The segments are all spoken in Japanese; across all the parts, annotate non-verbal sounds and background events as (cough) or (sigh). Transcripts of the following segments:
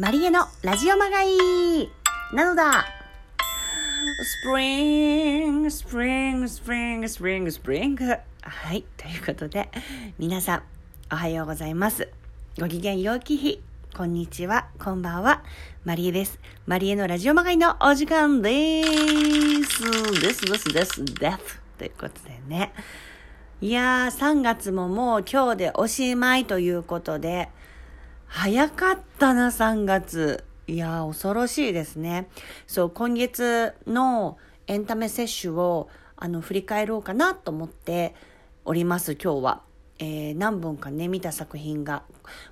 マリエのラジオまがいなのだスプリング、スプリング、スプリング、スプリング、スプリング。はい、ということで、皆さん、おはようございます。ご機嫌よき日。こんにちは、こんばんは。マリエです。マリエのラジオまがいのお時間でーす。です、です、です、です。ということでね。いやー、3月ももう今日でおしまいということで、早かったな、3月。いや、恐ろしいですね。そう、今月のエンタメ摂取を、あの、振り返ろうかなと思っております、今日は。えー、何本かね、見た作品が。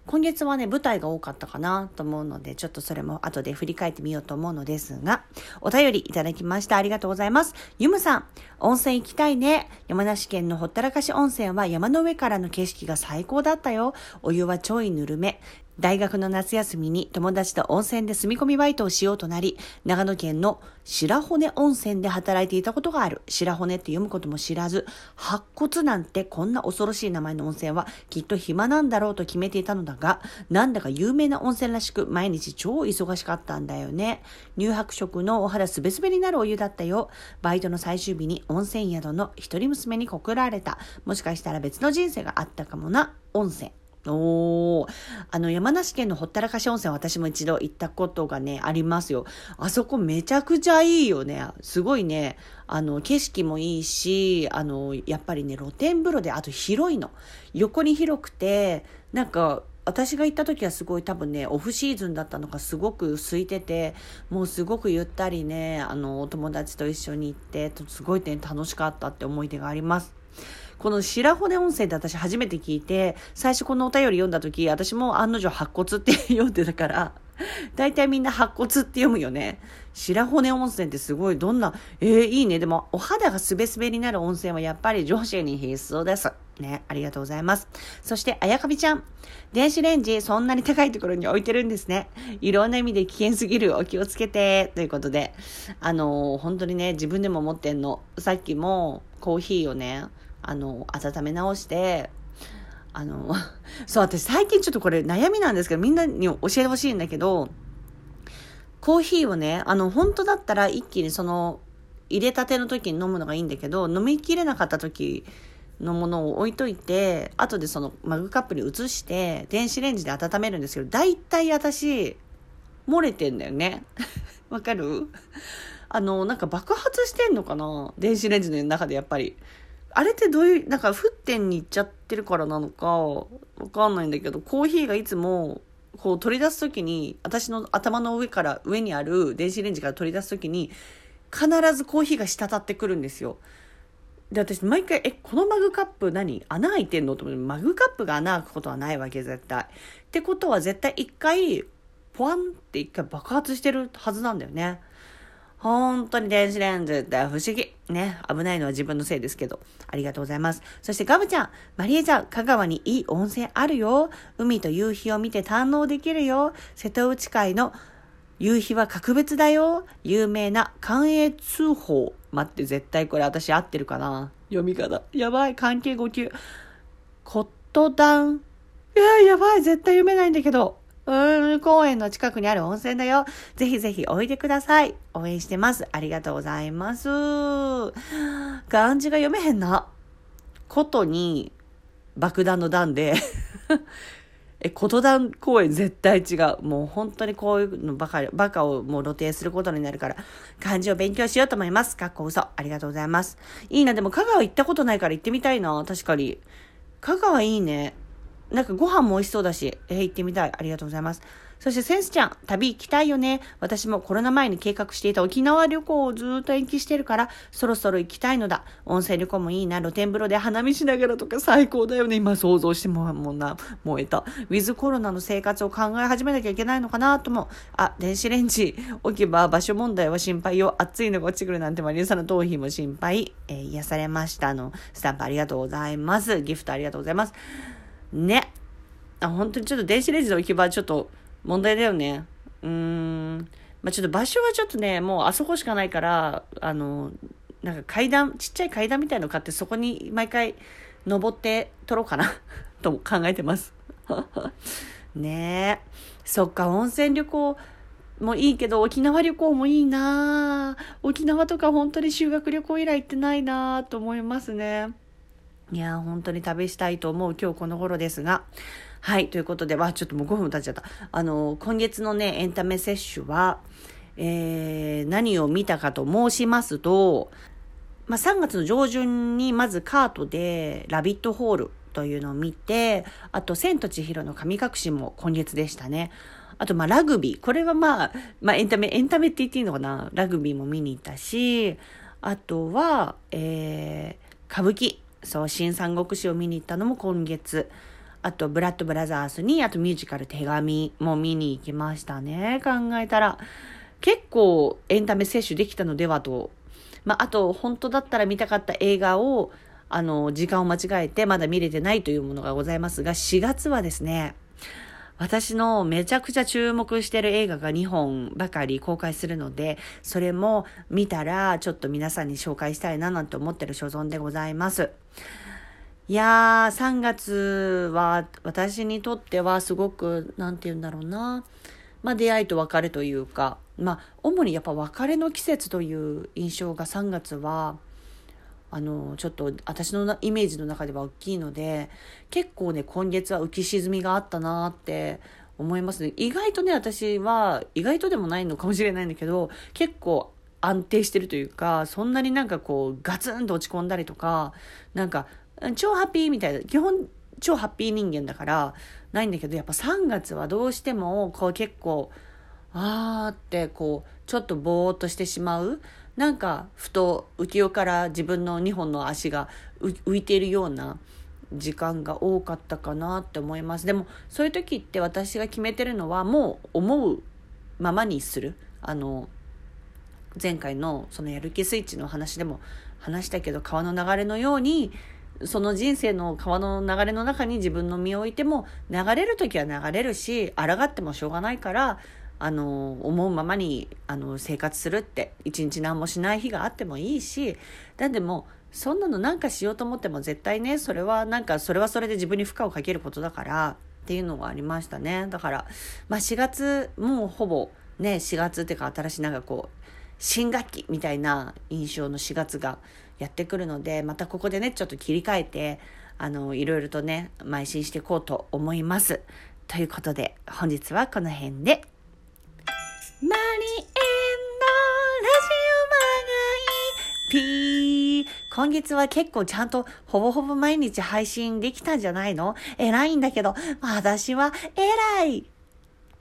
今月はね、舞台が多かったかなと思うので、ちょっとそれも後で振り返ってみようと思うのですが、お便りいただきました。ありがとうございます。ゆむさん、温泉行きたいね。山梨県のほったらかし温泉は山の上からの景色が最高だったよ。お湯はちょいぬるめ。大学の夏休みに友達と温泉で住み込みバイトをしようとなり、長野県の白骨温泉で働いていたことがある。白骨って読むことも知らず、白骨なんてこんな恐ろしい名前の温泉はきっと暇なんだろうと決めていたのだが、なんだか有名な温泉らしく毎日超忙しかったんだよね。乳白色のお肌すべすべになるお湯だったよ。バイトの最終日に温泉宿の一人娘に告られた。もしかしたら別の人生があったかもな。温泉。お、あの山梨県のほったらかし温泉私も一度行ったことがね、ありますよ。あそこめちゃくちゃいいよね。すごいね、あの、景色もいいし、あの、やっぱりね、露天風呂で、あと広いの。横に広くて、なんか、私が行った時はすごい多分ね、オフシーズンだったのかすごく空いてて、もうすごくゆったりね、あの、お友達と一緒に行って、すごいね、楽しかったって思い出があります。この白骨温泉って私初めて聞いて、最初このお便り読んだ時、私も案の定白骨って読んでたから、大体みんな白骨って読むよね。白骨温泉ってすごいどんな、えー、いいね。でも、お肌がすべすべになる温泉はやっぱり女子に必須です。ね、ありがとうございます。そして、あやかびちゃん。電子レンジ、そんなに高いところに置いてるんですね。いろんな意味で危険すぎる。お気をつけて。ということで、あのー、本当にね、自分でも思ってんの。さっきもコーヒーをね、あの、温め直して、あの、(laughs) そう、私最近ちょっとこれ悩みなんですけど、みんなに教えてほしいんだけど、コーヒーをね、あの、本当だったら一気にその、入れたての時に飲むのがいいんだけど、飲みきれなかった時のものを置いといて、後でそのマグカップに移して、電子レンジで温めるんですけど、大体私、漏れてんだよね。(laughs) わかる？あの、なんか爆発してんのかな？電子レンジの中でやっぱり。あれってどういう、なんか沸点に行っちゃってるからなのか、わかんないんだけど、コーヒーがいつも、こう取り出すときに、私の頭の上から、上にある電子レンジから取り出すときに、必ずコーヒーが滴ってくるんですよ。で、私、毎回、え、このマグカップ何穴開いてんのと思って、マグカップが穴開くことはないわけ、絶対。ってことは、絶対一回、ポワンって一回爆発してるはずなんだよね。本当に電子レンジって不思議。ね。危ないのは自分のせいですけど。ありがとうございます。そしてガブちゃん、マリエちゃん、香川にいい温泉あるよ。海と夕日を見て堪能できるよ。瀬戸内海の夕日は格別だよ。有名な関営通報。待って、絶対これ私合ってるかな？読み方。やばい、関係5級。コットダウン。いや、やばい、絶対読めないんだけど。うん、公園の近くにある温泉だよ。ぜひぜひおいでください。応援してます。ありがとうございます。漢字が読めへんな。ことに、爆弾の弾で (laughs) え、こと弾公園絶対違う。もう本当にこういうのばかり、バカをもう露呈することになるから、漢字を勉強しようと思います。かっこ嘘。ありがとうございます。いいな、でも香川行ったことないから行ってみたいな。確かに。香川いいね。なんかご飯も美味しそうだし、えー、行ってみたい。ありがとうございます。そしてセンスちゃん、旅行きたいよね。私もコロナ前に計画していた沖縄旅行をずっと延期してるから、そろそろ行きたいのだ。温泉旅行もいいな。露天風呂で花見しながらとか最高だよね。今想像してももうな、燃えた。ウィズコロナの生活を考え始めなきゃいけないのかなとも。あ、電子レンジ置けば場所問題は心配よ。暑いのが落ちてくるなんてマリアさんの頭皮も心配。えー、癒されました。あの、スタンプありがとうございます。ギフトありがとうございます。ね。あ、本当にちょっと電子レンジの置き場ちょっと問題だよね。うーん。まあ、ちょっと場所はちょっとね、もうあそこしかないから、あの、なんか階段、ちっちゃい階段みたいの買ってそこに毎回登って撮ろうかな (laughs) と考えてます。(laughs) ねえ。そっか、温泉旅行もいいけど、沖縄旅行もいいな沖縄とか本当に修学旅行以来行ってないなと思いますね。いや本当に旅したいと思う今日この頃ですが。はい、ということで、わ、ちょっともう5分経っちゃった。あの、今月のね、エンタメ摂取は、えー、何を見たかと申しますと、まあ、3月の上旬にまずカートでラビットホールというのを見て、あと、千と千尋の神隠しも今月でしたね。あと、まあ、ラグビー。これはまあ、まあ、エンタメ、エンタメって言っていいのかな？ラグビーも見に行ったし、あとは、えー、歌舞伎。そう、新三国志を見に行ったのも今月。あと、ブラッドブラザースに、あとミュージカル手紙も見に行きましたね。考えたら。結構エンタメ摂取できたのではと。まあ、あと、本当だったら見たかった映画を、あの、時間を間違えてまだ見れてないというものがございますが、4月はですね、私のめちゃくちゃ注目してる映画が2本ばかり公開するので、それも見たらちょっと皆さんに紹介したいななんて思ってる所存でございます。いやー、3月は私にとってはすごく、なんて言うんだろうな。まあ出会いと別れというか、まあ主にやっぱ別れの季節という印象が3月はあのちょっと私のイメージの中では大きいので結構ね今月は浮き沈みがあったなって思いますね。意外とね私は意外とでもないのかもしれないんだけど結構安定してるというかそんなになんかこうガツンと落ち込んだりとかなんか超ハッピーみたいな基本超ハッピー人間だからないんだけどやっぱ3月はどうしてもこう結構あーってこうちょっとぼーっとしてしまうなんかふと浮世から自分の2本の足が浮いているような時間が多かったかなって思います。でもそういう時って私が決めてるのはもう思うままにする。あの前回のそのやる気スイッチの話でも話したけど川の流れのようにその人生の川の流れの中に自分の身を置いても流れる時は流れるし抗ってもしょうがないからあの思うままにあの生活するって一日何もしない日があってもいいしだってもそんなのなんかしようと思っても絶対ねそれはなんかそれはそれで自分に負荷をかけることだからっていうのがありましたねだからまあ4月もうほぼね4月っていうか新しいなんかこう新学期みたいな印象の4月がやってくるのでまたここでねちょっと切り替えてあのいろいろとね邁進していこうと思いますということで本日はこの辺で。マリエンのラジオマガイピー。今月は結構ちゃんとほぼほぼ毎日配信できたんじゃないの？偉いんだけど、私は偉い。